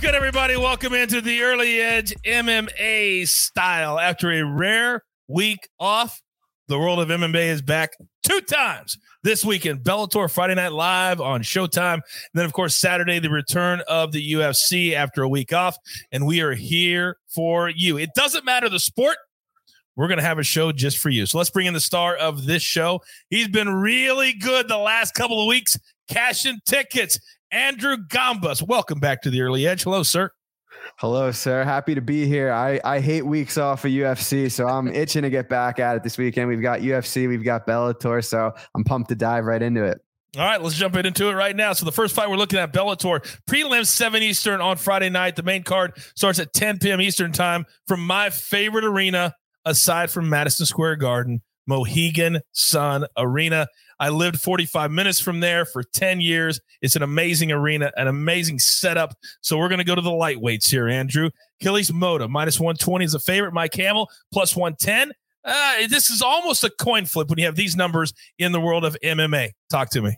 What's good, everybody? Welcome into the Early Edge MMA style. After a rare week off, the world of MMA is back two times this weekend. Bellator Friday Night Live on Showtime. And then, of course, Saturday, the return of the UFC after a week off. And we are here for you. It doesn't matter the sport. We're going to have a show just for you. So let's bring in the star of this show. He's been really good the last couple of weeks, cashing tickets. Andrew Gombas, welcome back to the Early Edge. Hello, sir. Hello, sir. Happy to be here. I, I hate weeks off of UFC, so I'm itching to get back at it this weekend. We've got UFC, we've got Bellator, so I'm pumped to dive right into it. All right, let's jump into it right now. So the first fight we're looking at Bellator prelims 7 Eastern on Friday night. The main card starts at 10 p.m. Eastern time from my favorite arena aside from Madison Square Garden, Mohegan Sun Arena. I lived 45 minutes from there for 10 years. It's an amazing arena, an amazing setup. So we're going to go to the lightweights here, Andrew. Killys Mota, minus 120 is a favorite. Mike Hamel, plus 110. Uh, this is almost a coin flip when you have these numbers in the world of MMA. Talk to me.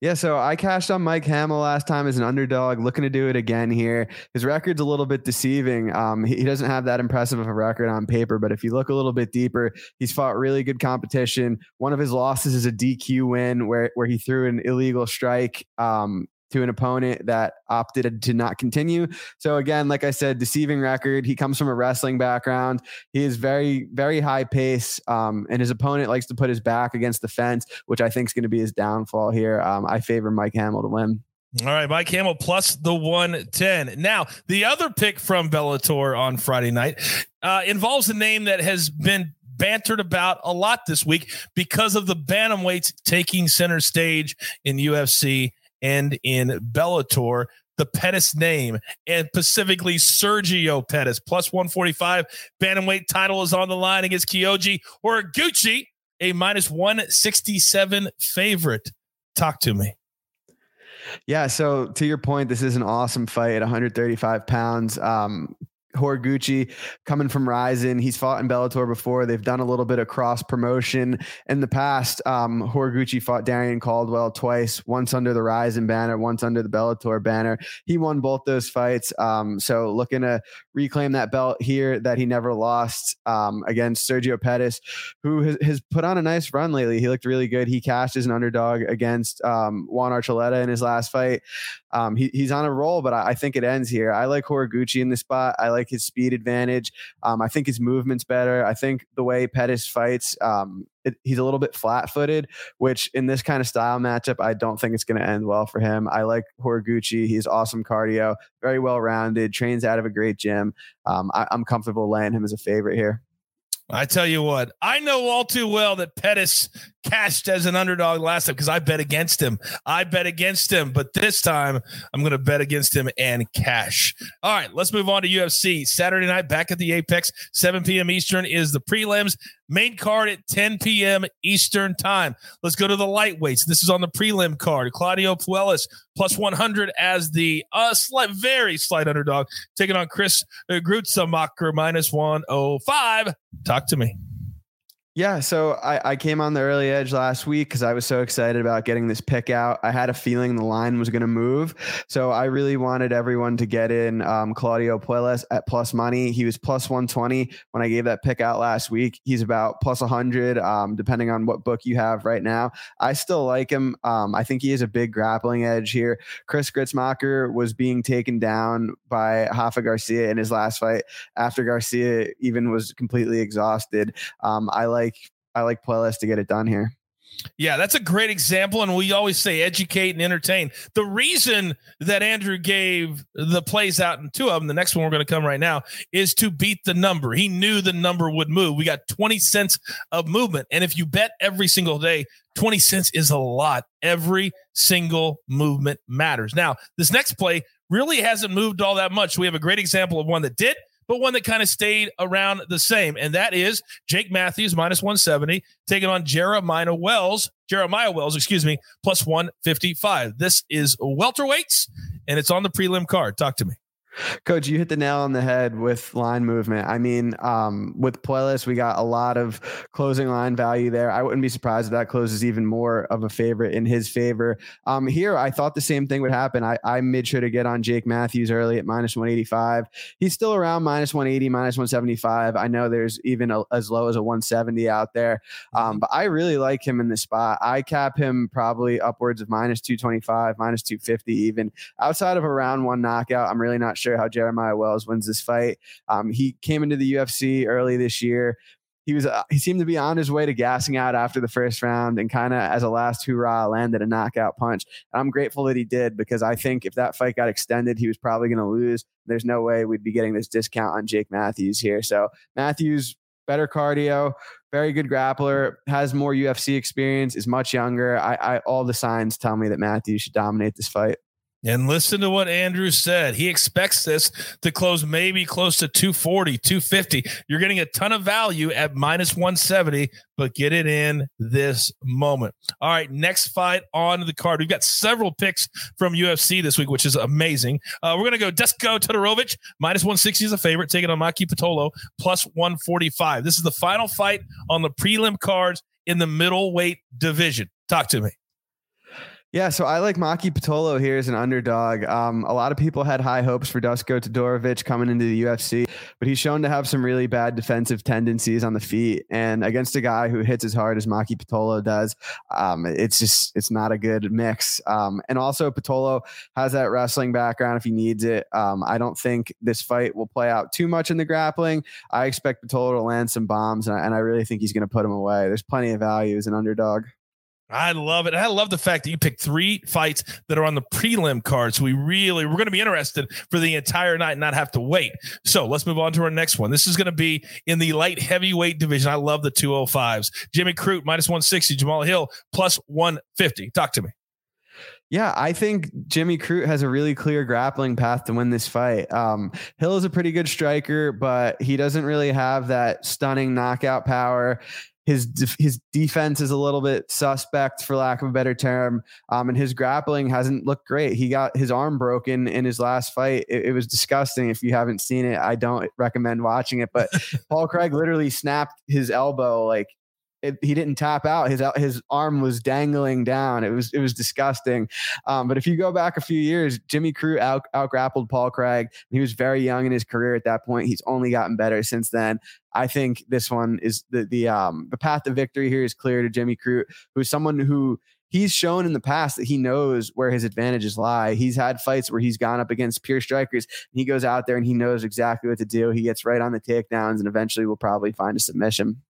Yeah, so I cashed on Mike Hamel last time as an underdog, looking to do it again here. His record's a little bit deceiving. Um, he, doesn't have that impressive of a record on paper, but if you look a little bit deeper, he's fought really good competition. One of his losses is a DQ win where where he threw an illegal strike um, to an opponent that opted to not continue. So again, like I said, deceiving record. He comes from a wrestling background. He is very, very high pace, um, and his opponent likes to put his back against the fence, which I think is going to be his downfall here. Um, I favor Mike Hamel to win. All right, Mike Hamel plus the 110. Now, the other pick from Bellator on Friday night uh, involves a name that has been bantered about a lot this week because of the bantamweights taking center stage in UFC and in Bellator. The Pettis name and specifically Sergio Pettis plus 145 bantamweight title is on the line against Kyoji Horiguchi, a minus 167 favorite. Talk to me. Yeah. So to your point, this is an awesome fight at 135 pounds. Um, Horiguchi coming from Rizin. He's fought in Bellator before. They've done a little bit of cross promotion in the past. Um, Horiguchi fought Darrion Caldwell twice, once under the Rizin banner, once under the Bellator banner. He won both those fights. Um, so looking to reclaim that belt here that he never lost um, against Sergio Pettis, who has, has, put on a nice run lately. He looked really good. He cashed as an underdog against um, Juan Archuleta in his last fight. Um, he, he's on a roll, but I, I, think it ends here. I like Horiguchi in this spot. I like his speed advantage. Um, I think his movement's better. I think the way Pettis fights, um, it, he's a little bit flat footed, which in this kind of style matchup, I don't think it's going to end well for him. I like Horiguchi. He's awesome cardio, very well rounded, trains out of a great gym. Um, I, I'm comfortable laying him as a favorite here. I tell you what, I know all too well that Pettis cashed as an underdog last time because I bet against him. I bet against him, but this time I'm going to bet against him and cash. All right, let's move on to UFC. Saturday night back at the Apex, 7 p.m. Eastern is the prelims. Main card at 10 p.m. Eastern time. Let's go to the lightweights. This is on the prelim card. Claudio Puelles plus 100 as the uh, slight, very slight underdog, taking on Chris uh, Gruetzemacher minus 105. Talk to me. Yeah, so I, I came on the early edge last week because I was so excited about getting this pick out. I had a feeling the line was going to move. So I really wanted everyone to get in um, Claudio Puelles at plus money. He was plus 120 when I gave that pick out last week. He's about plus 100, um, depending on what book you have right now. I still like him. Um, I think he has a big grappling edge here. Chris Gruetzemacher was being taken down by Rafa Garcia in his last fight after Garcia even was completely exhausted. Um, I like I like Puelles to get it done here. Yeah, that's a great example. And we always say educate and entertain. The reason that Andrew gave the plays out in two of them, the next one we're going to come right now, is to beat the number. He knew the number would move. We got 20 cents of movement. And if you bet every single day, 20 cents is a lot. Every single movement matters. Now, this next play really hasn't moved all that much. We have a great example of one that did but one that kind of stayed around the same. And that is Jake Matthews minus 170, taking on Jeremiah Wells, Jeremiah Wells, excuse me, plus 155. This is welterweights, and it's on the prelim card. Talk to me. Coach, you hit the nail on the head with line movement. I mean, um, with Puelles, we got a lot of closing line value there. I wouldn't be surprised if that closes even more of a favorite in his favor. Um, here, I thought the same thing would happen. I, I made sure to get on Jake Matthews early at minus 185. He's still around minus 180, minus 175. I know there's even a, as low as a 170 out there, um, but I really like him in this spot. I cap him probably upwards of minus 225, minus 250, even outside of a round one knockout. I'm really not sure sure how Jeremiah Wells wins this fight. Um, he came into the UFC early this year. He was uh, he seemed to be on his way to gassing out after the first round and kind of as a last hurrah landed a knockout punch. And I'm grateful that he did because I think if that fight got extended, he was probably going to lose. There's no way we'd be getting this discount on Jake Matthews here. So Matthews better cardio, very good grappler, has more UFC experience, is much younger. I, I all the signs tell me that Matthews should dominate this fight. And listen to what Andrew said. He expects this to close maybe close to 240, 250. You're getting a ton of value at minus 170, but get it in this moment. All right, next fight on the card. We've got several picks from UFC this week, which is amazing. Uh, we're going to go Dusko Todorovic, minus 160 is a favorite, taking on Maki Pitolo, plus 145. This is the final fight on the prelim cards in the middleweight division. Talk to me. Yeah, so I like Maki Pitolo here as an underdog. Um, a lot of people had high hopes for Dusko Todorovic coming into the UFC, but he's shown to have some really bad defensive tendencies on the feet. And against a guy who hits as hard as Maki Pitolo does, um, it's just it's not a good mix. Um, and also Pitolo has that wrestling background if he needs it. Um, I don't think this fight will play out too much in the grappling. I expect Pitolo to land some bombs, and I, and I really think he's going to put him away. There's plenty of value as an underdog. I love it. I love the fact that you picked three fights that are on the prelim card. So we really we're going to be interested for the entire night and not have to wait. So let's move on to our next one. This is going to be in the light heavyweight division. I love the 205s. Jimmy Crute minus 160, Jamahal Hill plus 150. Talk to me. Yeah, I think Jimmy Crute has a really clear grappling path to win this fight. Um, Hill is a pretty good striker, but he doesn't really have that stunning knockout power. His his defense is a little bit suspect for lack of a better term um, and his grappling hasn't looked great. He got his arm broken in his last fight. It, it was disgusting. If you haven't seen it i don't recommend watching it but paul craig literally snapped his elbow like it, he didn't tap out. His his arm was dangling down. It was it was disgusting. Um, but if you go back a few years, Jimmy Crute out grappled Paul Craig. He was very young in his career at that point. He's only gotten better since then. I think this one is the the um the path to victory here is clear to Jimmy Crute, who's someone who he's shown in the past that he knows where his advantages lie. He's had fights where he's gone up against pure strikers. and he goes out there and he knows exactly what to do. He gets right on the takedowns and eventually will probably find a submission.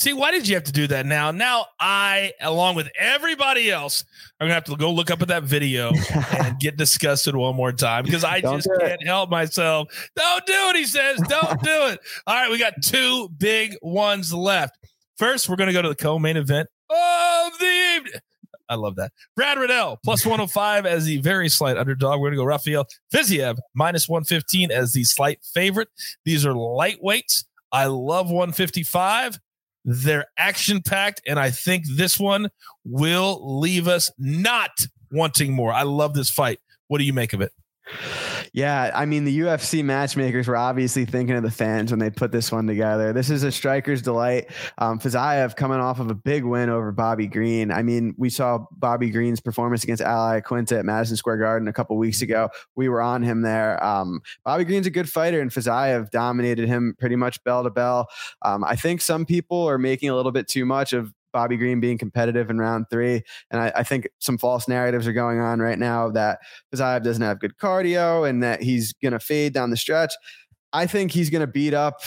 See, why did you have to do that now? Now I, along with everybody else, are gonna have to go look up at that video and get disgusted one more time because I just can't help myself. Don't do it, he says. Don't do it. All right, we got two big ones left. First, we're gonna go to the co-main event of the evening. I love that. Brad Riddell plus 105 as the very slight underdog. We're going to go Rafael Fiziev minus 115 as the slight favorite. These are lightweights. I love 155. They're action packed, and I think this one will leave us not wanting more. I love this fight. What do you make of it? Yeah, I mean, the UFC matchmakers were obviously thinking of the fans when they put this one together. This is a striker's delight. Um, Fiziev coming off of a big win over Bobby Green. I mean, we saw Bobby Green's performance against Al Iaquinta at Madison Square Garden a couple weeks ago. We were on him there. Um, Bobby Green's a good fighter, and Fiziev dominated him pretty much bell to bell. Um, I think some people are making a little bit too much of Bobby Green being competitive in round three. And I, I, think some false narratives are going on right now that Fiziev doesn't have good cardio and that he's going to fade down the stretch. I think he's going to beat up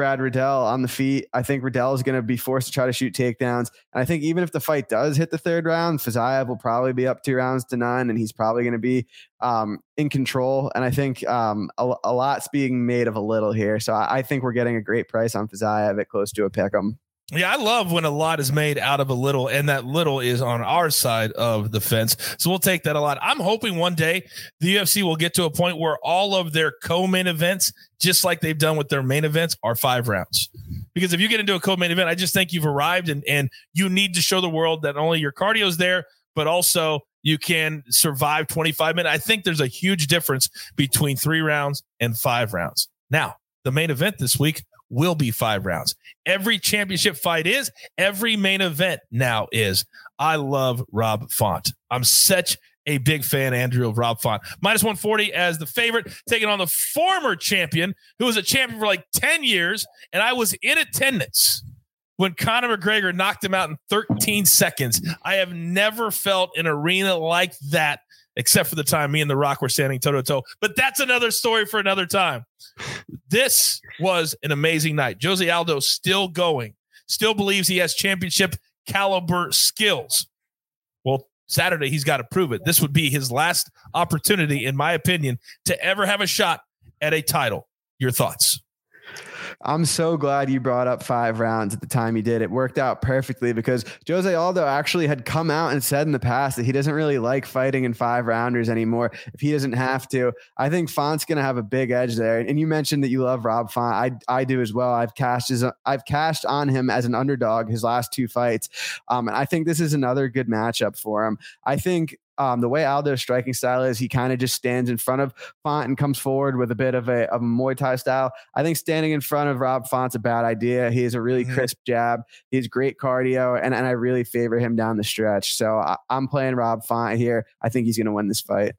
Brad Riddell on the feet. I think Riddell is going to be forced to try to shoot takedowns. And I think even if the fight does hit the third round, Fiziev will probably be up two rounds to none, and he's probably going to be um, in control. And I think um, a, a, lot's being made of a little here. So I, I think we're getting a great price on Fiziev at close to a pick 'em. Yeah, I love when a lot is made out of a little, and that little is on our side of the fence. So we'll take that a lot. I'm hoping one day the UFC will get to a point where all of their co-main events, just like they've done with their main events, are five rounds. Because if you get into a co-main event, I just think you've arrived and and you need to show the world that only your cardio is there, but also you can survive 25 minutes. I think there's a huge difference between three rounds and five rounds. Now, the main event this week will be five rounds. Every championship fight is, every main event now is. I love Rob Font. I'm such a big fan, Andrew, of Rob Font. Minus 140 as the favorite, taking on the former champion, who was a champion for like 10 years. And I was in attendance when Conor McGregor knocked him out in 13 seconds. I have never felt an arena like that except for the time me and The Rock were standing toe to toe. But that's another story for another time. This was an amazing night. Jose Aldo still going, still believes he has championship caliber skills. Well, Saturday, he's got to prove it. This would be his last opportunity, in my opinion, to ever have a shot at a title. Your thoughts? I'm so glad you brought up five rounds at the time you did. It worked out perfectly because Jose Aldo actually had come out and said in the past that he doesn't really like fighting in five rounders anymore if he doesn't have to. I think Font's going to have a big edge there. And you mentioned that you love Rob Font. I, I do as well. I've cashed as a, I've cashed on him as an underdog his last two fights. Um, and I think this is another good matchup for him. I think um, the way Aldo's striking style is, he kind of just stands in front of Font and comes forward with a bit of a, of a Muay Thai style. I think standing in front of Rob Font's a bad idea. He has a really mm-hmm. crisp jab. He has great cardio, and, and I really favor him down the stretch. So I, I'm playing Rob Font here. I think he's going to win this fight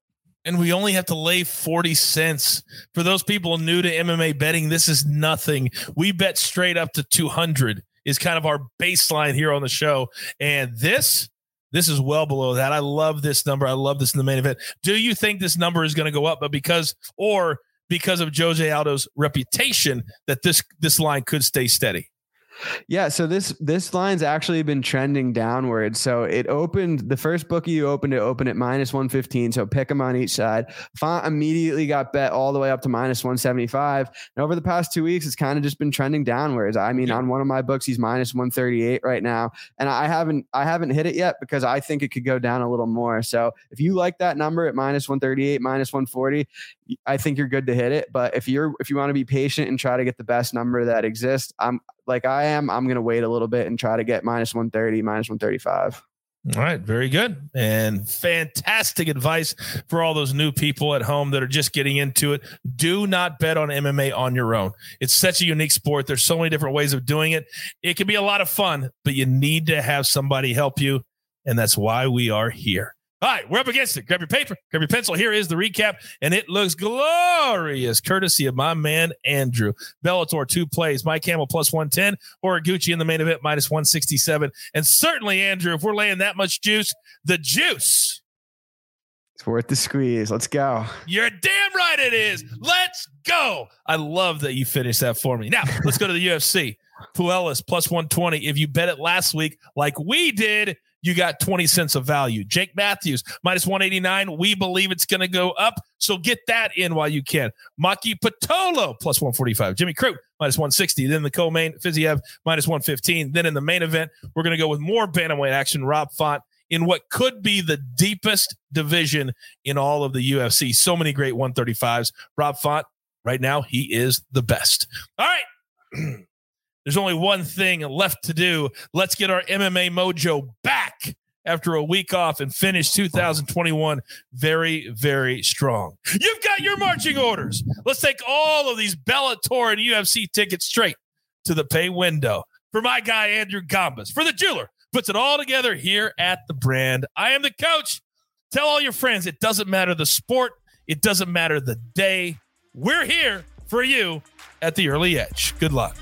and we only have to lay 40 cents for those people new to MMA betting. This is nothing. We bet straight up to 200 is kind of our baseline here on the show. And this this is well below that. I love this number. I love this in the main event. Do you think this number is going to go up? But because or because of Jose Aldo's reputation, that this this line could stay steady. Yeah, so this this line's actually been trending downward. So it opened the first bookie you opened it opened at minus 115. So pick them on each side. Font immediately got bet all the way up to minus 175. And over the past two weeks, it's kind of just been trending downwards. I mean, yeah. on one of my books, he's minus 138 right now. And I haven't I haven't hit it yet because I think it could go down a little more. So if you like that number at minus 138, minus 140, I think you're good to hit it. But if you're if you want to be patient and try to get the best number that exists, I'm like I am, I'm gonna wait a little bit and try to get minus 130, minus 135. All right, very good and fantastic advice for all those new people at home that are just getting into it. Do not bet on MMA on your own. It's such a unique sport. There's so many different ways of doing it. It can be a lot of fun, but you need to have somebody help you, and that's why we are here. All right, we're up against it. Grab your paper, grab your pencil. Here is the recap, and it looks glorious, courtesy of my man Andrew. Bellator two plays, Mike Hamel plus 110, Horiguchi in the main event minus 167. And certainly, Andrew, if we're laying that much juice, the juice. It's worth the squeeze. Let's go. You're damn right it is. Let's go. I love that you finished that for me. Now, let's go to the UFC. Puelles plus 120. If you bet it last week, like we did, you got 20 cents of value. Jake Matthews, minus 189. We believe it's going to go up. So get that in while you can. Maki Pitolo, plus 145. Jimmy Crute, minus 160. Then the co-main, Fiziev, minus 115. Then in the main event, we're going to go with more bantamweight action. Rob Font in what could be the deepest division in all of the UFC. So many great 135s. Rob Font, right now, he is the best. All right. There's only one thing left to do. Let's get our MMA mojo back after a week off and finish 2021 very, very strong. You've got your marching orders. Let's take all of these Bellator and UFC tickets straight to the pay window. For my guy, Andrew Gombas, for the jeweler, puts it all together here at the brand. I am the coach. Tell all your friends it doesn't matter the sport, it doesn't matter the day. We're here for you at the early edge. Good luck.